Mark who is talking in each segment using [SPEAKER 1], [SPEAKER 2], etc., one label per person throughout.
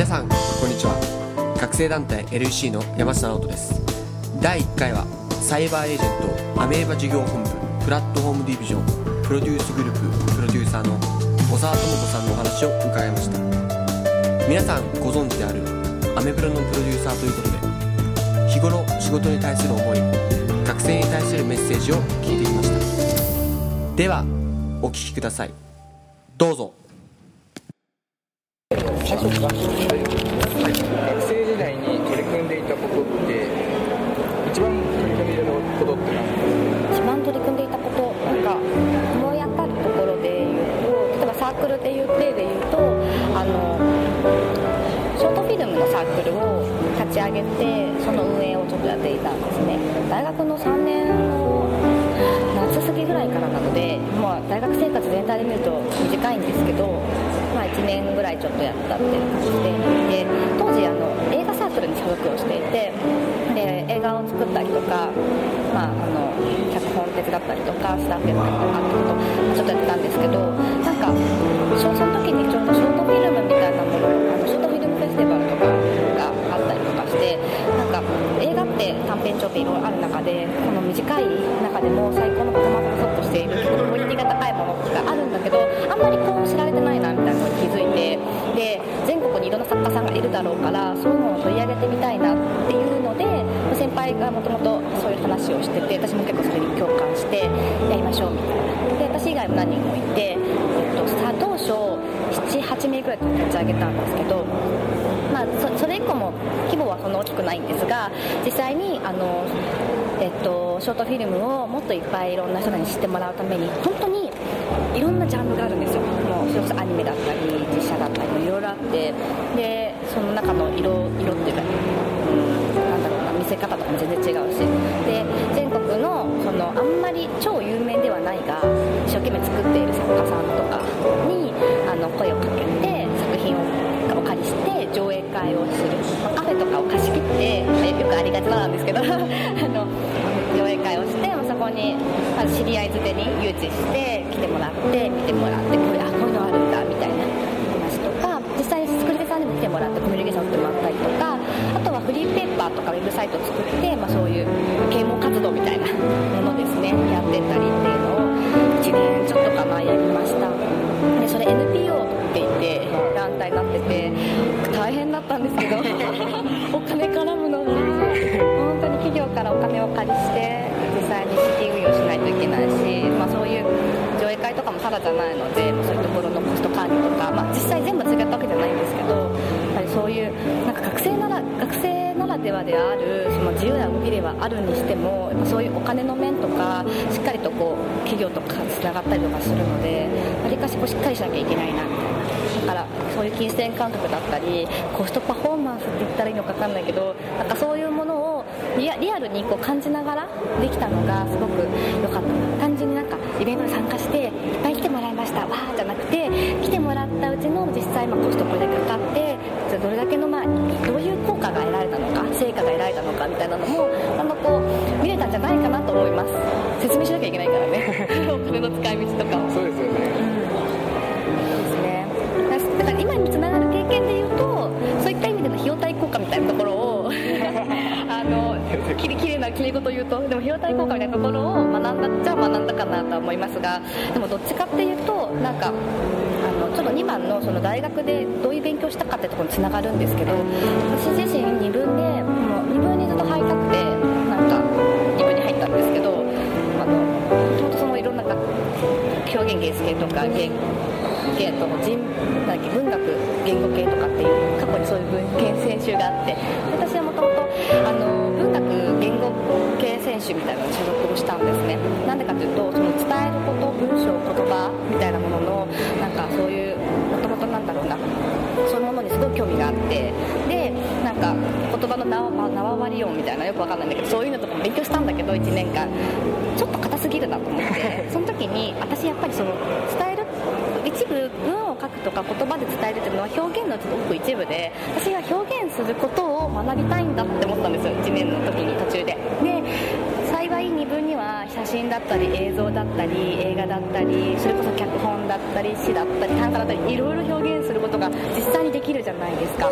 [SPEAKER 1] 皆さんこんにちは。学生団体 LEC の山下直人です。第1回はサイバーエージェントアメーバ事業本部プラットフォームディビジョンプロデュースグループプロデューサーの小沢智子さんのお話を伺いました。皆さんご存知であるアメブロのプロデューサーということで日頃仕事に対する思い学生に対するメッセージを聞いてきました。ではお聞きください。どうぞ。
[SPEAKER 2] 最初から、はい、学生時代に取り組んでいたことって一番取り組んでいたことって何
[SPEAKER 3] 一番取り組んでいたことなんか思い当たるところで言うと例えばサークルでいう例で言うとあのショートフィルムのサークルを立ち上げてその運営をちょっとやっていたんですね。大学の3年の夏過ぎぐらいからなので、まあ、大学生活全体で見ると短いんですけど、1年ぐらいちょっとやったっていう感じで。で当時あの映画サークルに所属をしていてで映画を作ったりとか、まあ、あの脚本手伝ったりとかスタッフやったりとかってことをちょっとやってたんですけどなんかその時にちょっとショートフィルムみたいなものあのショートフィルムフェスティバルとかがあったりとかしてなんか映画って短編長編いろいろある中でこの短い中でも最高のパフォーマンスをセットしているクオリティが高いものがあるんだけどあんまりこう知られてないなみたいなのに気づいてで全国にいろんな作家さんがいるだろうからそういうのを取り上げてみたいなっていうので先輩がもともとそういう話をしてて私も結構それに共感してやりましょうみたいな。で私以外も何人もいて、えっと、さ当初78名ぐらい立ち上げたんですけどまあ、そそれ以降も規模はそんな大きくないんですが実際にあの、えっと、ショートフィルムをもっといっぱいいろんな人に知ってもらうために本当にいろんなジャンルがあるんですよ。もうそれこそアニメだったり実写だったりいろいろあって。でその中の色色ってまあ、そういう啓蒙活動みたいなものですねやってったりっていうのを1年ちょっとかなやりました。でそれ NPO って言って団体になってて大変だったんですけど お金絡むのが本当に企業からお金を借りして実際に資金運用しないといけないし、まあ、そういう上映会とかもただじゃないのでそういうところのコスト管理とか、まあ、実際全部違ったわけじゃないんですけどやっぱりそういうなんか学生なら学生ならではであるその自由な動きではあるにしてもやっぱそういうお金の面とかしっかりとこう企業とかつながったりとかするのでわりかしこうしっかりしなきゃいけないなみたいな。だからそういう金銭感覚だったりコストパフォーマンスって言ったらいいのか分かんないけどなんかそういうものをリアリアルにこう感じながらできたのがすごく良かった単純になんかイベントに参加していっぱい来てもらいましたわーじゃなくて来てもらったうちの実際まあコストこれかかってじゃあどれだけのまあどういう効果が得られたのか成果が得られたのかみたいなのもあのこう見れたんじゃないかなと思います。説明しなきゃいけないからね。お金の使い道とかを。
[SPEAKER 2] そうですよね。
[SPEAKER 3] ですね。だから今につながる経験でいうとそういった意味での費用対効果みたいなところを あのきれきれいなきれい事を言うとでも費用対効果みたいなところを学んだっちゃ学んだかなとは思いますがでもどっちかっていうとなんかあの2番のその大学でどういう勉強したかってところにつながるんですけど私自身2分でもう2分にずっと入りたくてなんか2分に入ったんですけどあのもともとそのいろんな表現芸術系とか言系と人なん文学言語系とかっていう過去にそういう文献選手があって私はもともとみたいなのに所属をしたんですね。なんでかというとその伝えること文章言葉みたいなもののなんかそういうもともとなんだろうなそういうものにすごく興味があってでなんか言葉の縄縄割り音みたいなよくわかんないんだけどそういうのとかも勉強したんだけど1年間。ちょっと硬すぎるなと思って その時に私やっぱりその伝える一部文を書くとか言葉で伝えるっていうのは表現のごく一部で私は表現することを学びたいんだって思ったんですよ。1年の時に途中で。で幸い2分には写真だったり映像だったり映画だったりそれこそ脚本だったり詩だったり短歌だったりいろいろ表現することが実際にできるじゃないですか。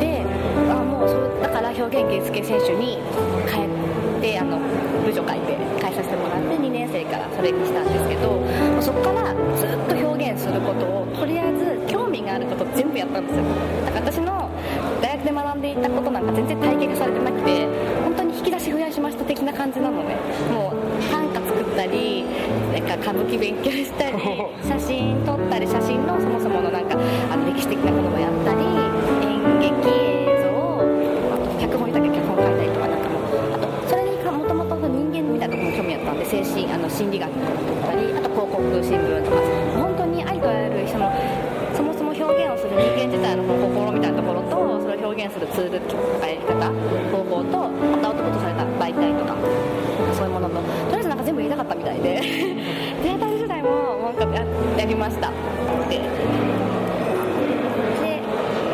[SPEAKER 3] であもうそうだから表現芸術系選手に帰ってあの部女書いて返させてもらって2年生からそれにしたんですけどそこからずっと表現することをとりあえず興味があること全部やったんですよ。だから私の大学で学んでいたこと勉強したり写真撮ったり写真のそもそものなんかあの歴史的なものをやったり演劇映像あと脚本だけ脚本書いたりとかなんかもあとそれにもともと人間みたいなところも興味あったんで精神あの心理学とか撮ったりあと広告新聞とか本当にありとあらゆるそのそもそも表現をする人間自体の心みたいなところとそれを表現するツールとかやり方方法とあとアウトプットされた媒体とかそういうもののとりあえずなんか全部言いたかったみたいでややりました。でで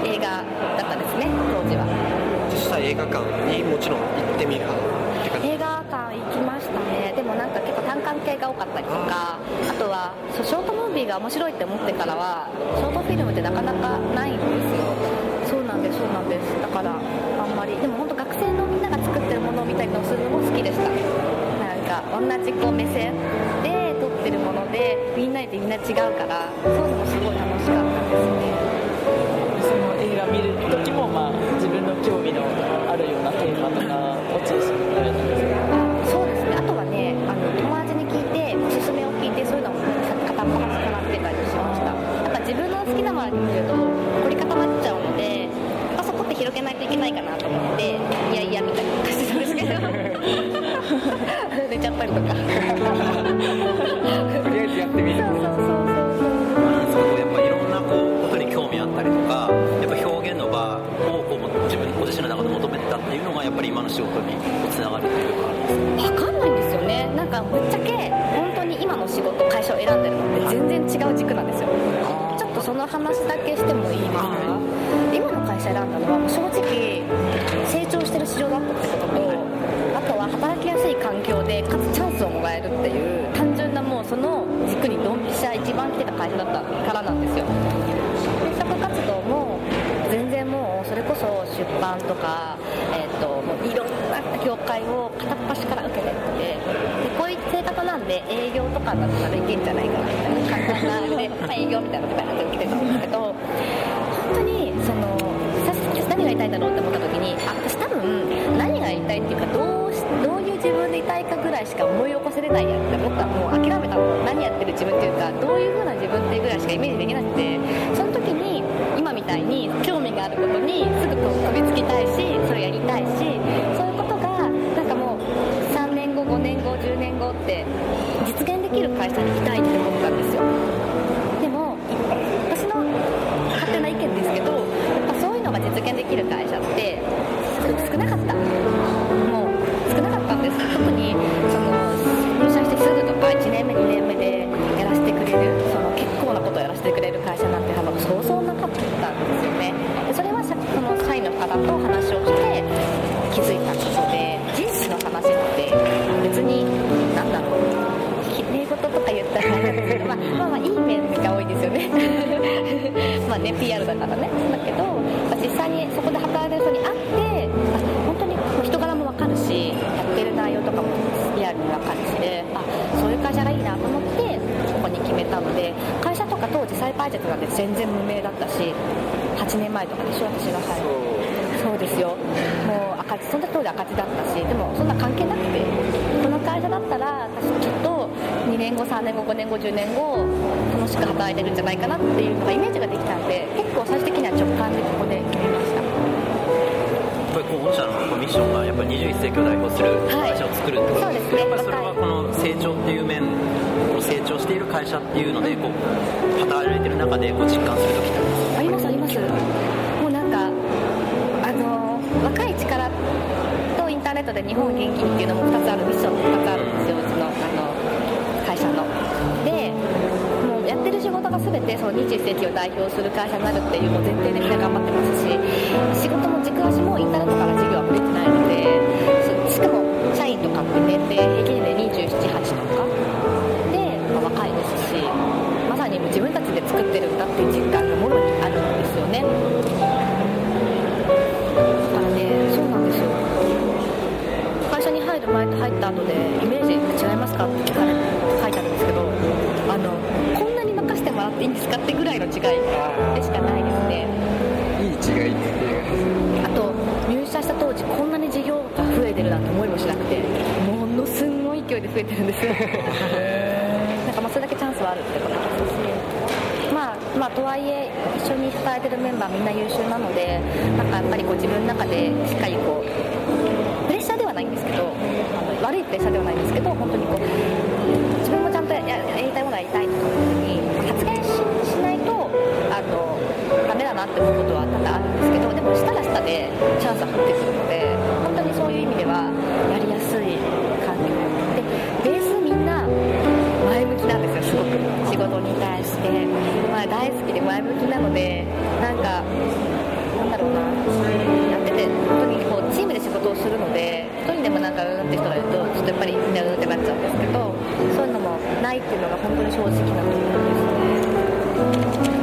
[SPEAKER 3] 映画だったですね当時は。
[SPEAKER 1] 実際映画館にもちろん行ってみる派って感じ
[SPEAKER 3] 映画館行きましたね。でもなんか結構単館系が多かったりとかあとはショートムービーが面白いって思ってからはショートフィルムってなかなかないんですよ。そうなんですそうなんです。だからあんまりでも本当学生のみんなが作ってるものを見たりとかするのも好きでした。なんか同じこう目線みんなでみんな違うからそういうのもすごい楽しかったですね。
[SPEAKER 4] その映画見る時も、まあ、自分の興味のあるようなテーマとかを中心にやられたんですか
[SPEAKER 3] あそうですね。あとはねあの友達に聞いておすすめを聞いてそういうのも片っ端からってたりしました。やっぱ自分の好きなものに見ると凝り固まっちゃうのでそこって広げないといけないかなと思っていやいやみたいな感じなんですけど。寝ちゃったりとか
[SPEAKER 5] の仕事につながるっていうかあるんです。
[SPEAKER 3] 分かんないんですよね。なんかぶっちゃけ本当に今の仕事会社を選んでるのって全然違う軸なんですよ。ちょっとその話だけしてもいいですか今の会社選んだのは正直成長してる市場だったってこととあとは働きやすい環境でかつチャンスをもらえるっていう単純なもうその軸にドンピシャ一番来てた会社だったからなんですよ。制作活動も全然もうそれこそ出版とか、えー、ともういろんな業界を片っ端から受けてってでこういう性格なんで営業とかだったらいけんじゃないかなみたいな簡単なあれで、まあ、営業みたいなことやって受けてたんですけど本当にそのさ何がやりたいんだろうって思った時にあ私多分何がやりたいっていうかどうしどういう自分でいたいかぐらいしか思い起こせれないやって思ったらもう諦めたの。何やってる自分っていうかどういう風な自分っていうぐらいしかイメージできなく会社にいたいです。とかでしょ私が入るそう。ですよ。もう赤字その当時赤字だったしでもそんな関係なくてこの会社だったら私きっと2年後3年後5年後10年後楽しく働いてるんじゃないかなっていうのがイメージができたんで結構最終的には直感でここで決めました。
[SPEAKER 5] これこう御社のこうミッションがやっぱり21世紀を代表する会社を作るってことですけど、
[SPEAKER 3] はい
[SPEAKER 5] やっぱりそれはこの成長っていう面成長している会社っていうのでこう働いてる中でこう実感する時ってあります？
[SPEAKER 3] ありますありますネットで日本元気っていうのも2つあるミッション2つあるんですよ。うちのあの会社のでもうやってる仕事が全てその21世紀を代表する会社になるっていうもう前提でみんな頑張ってますし仕事も軸足もインターネットから事業はぶれてか？って聞かれ書いてあるんですけどあのこんなに任せてもらっていいんですか？ってぐらいの違いでしかないですね。
[SPEAKER 2] いい違いって。いう
[SPEAKER 3] あと入社した当時こんなに事業が増えてるなんて思いもしなくてものすんごい勢いで増えてるんですよ。なんかまあそれだけチャンスはあるってことですしまあまあとはいえ一緒に働いてるメンバーみんな優秀なのでなんかやっぱりこう自分の中でしっかりこう悪いプレッシャーではないんですけど本当に本当に正直なところですね。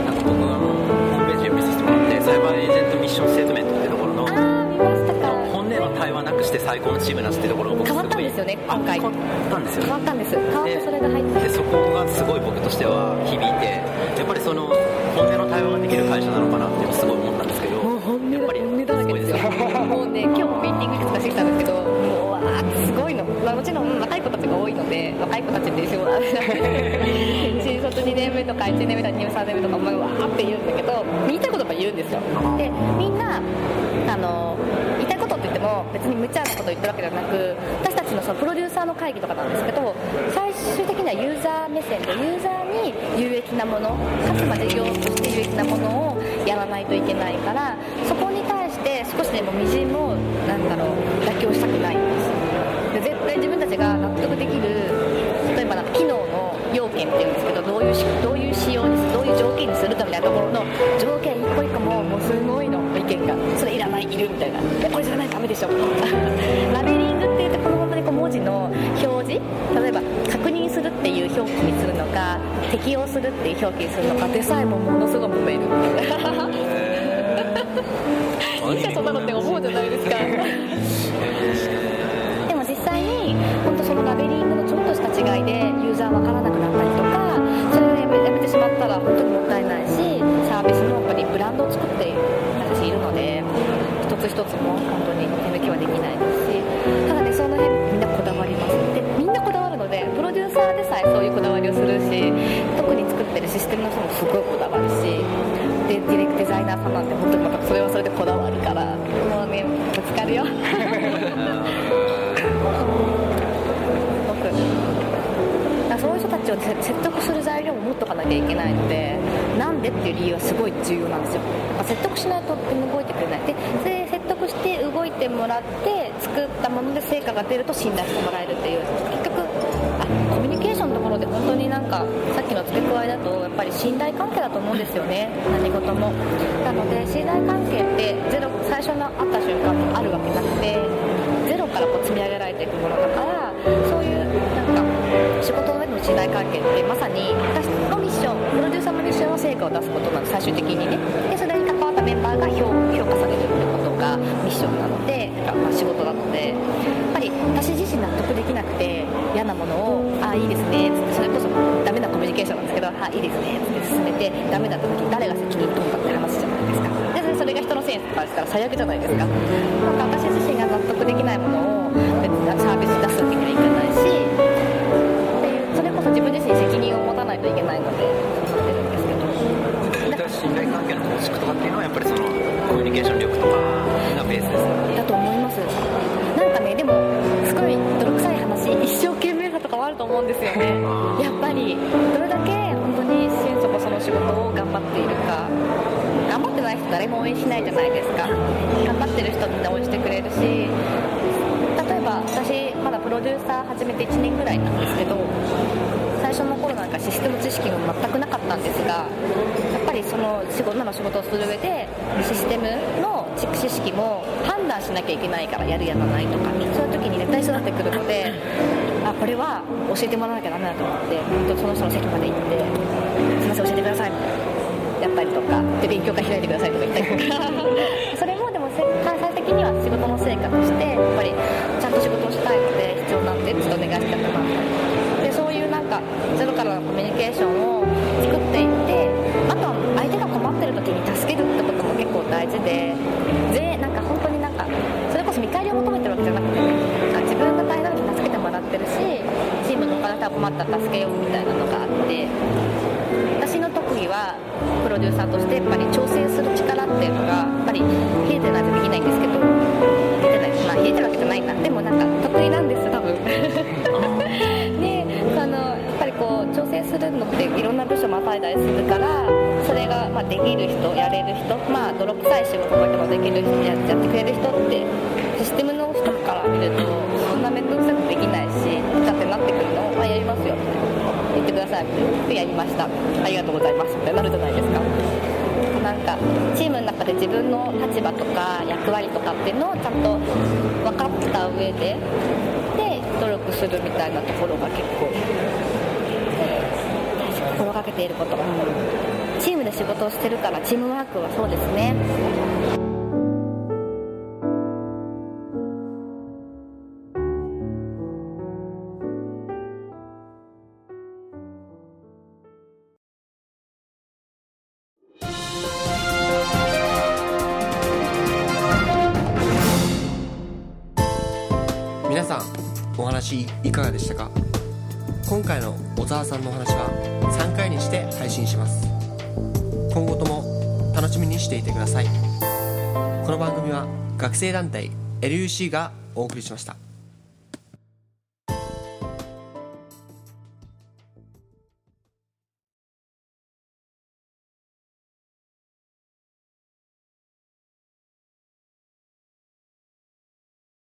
[SPEAKER 5] なんか僕あのホームページ読みさせてもらってサイバーエージェントミッションステートメントってところの
[SPEAKER 3] ああ見ましたか。
[SPEAKER 5] 本音の対話なくして最高のチームなしってところが僕
[SPEAKER 3] 変わったんですよね
[SPEAKER 5] あ
[SPEAKER 3] 今回
[SPEAKER 5] 変わったんですよ。ね
[SPEAKER 3] 変わったんです。変わってそれが入って
[SPEAKER 5] でそこがすごい僕としては響いてやっぱりその本音の対話ができる会社なのかなっていうのすごい思った
[SPEAKER 3] ので若い子たちって一緒は新卒2年目とか1年目とか2年3年目とかもわーって言うんだけど言いたいことば言うんですよ。でみんなあの言いたいことって言っても別に無茶なこと言ってるわけではなく私たちのそのプロデューサーの会議とかなんですけど最終的にはユーザー目線でユーザーに有益なものかつまあ事業として有益なものをやらないといけないからそこに対して少しでもみじんもなんだろう妥協したくないんですで絶対自分たちが納得できる例えばなんか機能の要件っていうんですけどどういうどういう仕様にすどういう条件にするかみたいなところの条件一個一個ももうすごいの意見がそれいらないいるみたいな。これじゃないとダメでしょ。ラベリングって言ってこの本当にこう文字の表示例えば確認するっていう表記にするのか適用するっていう表記にするのかでさえもものすごい揉める。一つも本当に手抜きはできないですしただねその辺みんなこだわります。でみんなこだわるのでプロデューサーでさえそういうこだわりをするし特に作ってるシステムの人もすごいこだわるしでディレクデザイナーさんなんて本当にまたそれはそれでこだわるからもうねぶつかるよ。そういう人たちを説得する材料を持っとかなきゃいけないのでなんでっていう理由はすごい重要なんですよ、まあ説得しないと動いてくれない。ででて動いてもらって作ったもので成果が出ると信頼してもらえるっていう。結局あコミュニケーションのところで本当になんかさっきの付け加えだとやっぱり信頼関係だと思うんですよね。何事も。なので信頼関係ってゼロ最初の会った瞬間にあるわけなくてゼロからこう積み上げられていくものだからそういうなんか仕事の上での信頼関係ってまさに私のミッションプロデューサーのミッションの成果を出すことなの最終的にね。でそれに関わったメンバーが評評価されるがミッションなのでまあ仕事なのでやっぱり私自身納得できなくて嫌なものを「ああいいですね」つってそれこそダメなコミュニケーションなんですけど「あいいですね」つって進めてダメだった時に誰が責任取るかって話じゃないですか。でそれが人のせいとかしたら最悪じゃないですか。なんか私自身が納得できないものをる
[SPEAKER 5] と
[SPEAKER 3] 思うんですよねやっぱりどれだけ本当に心底その仕事を頑張っているか。頑張ってない人誰も応援しないじゃないですか。頑張ってる人みんな応援してくれるし。例えば私まだプロデューサー始めて1年ぐらいなんですけど最初の頃なんかシステム知識も全くなかったんですがやっぱりその仕事今の仕事をする上でシステムの知識も判断しなきゃいけないからやるやらないとかそういう時に絶対育ってくるのであこれは教えてもらわなきゃダメだと思って本当その人の席まで行ってすいません教えてくださいみたいな。やったりとかで勉強会開いてくださいとか言ったりとか それもでもせ最終的には仕事の成果としてやっぱりちゃんと仕事をしたいので必要なんでちょっとお願いしちゃったなゼロからのコミュニケーションを作っていってあとは相手が困ってる時に助けるってことも結構大事でチームの他の人が困ったら助けようみたいなのがあって私の特技はプロデューサーとしてやっぱり挑戦する力っていうのがやっぱり冷えてないとできないんですけど冷えてないまあ冷えてるわけじゃないな。でもなんか得意なんです多分。であのやっぱりこう挑戦するのっていろんな部署またいだりするからそれがまあできる人やれる人まあ泥臭い仕事だけどできる人ややってくれる人ってシステムの人から見るとださいでやりました。ありがとうございます。ってなるじゃないですか。なんかチームの中で自分の立場とか役割とかっていうのをちゃんと分かった上でで努力するみたいなところが結構心がけていること、チームで仕事をしてるからチームワークはそうですね。
[SPEAKER 1] お話いかがでしたか？今回の小沢さんのお話は3回にして配信します。今後とも楽しみにしていてください。この番組は学生団体 LUC がお送りしました。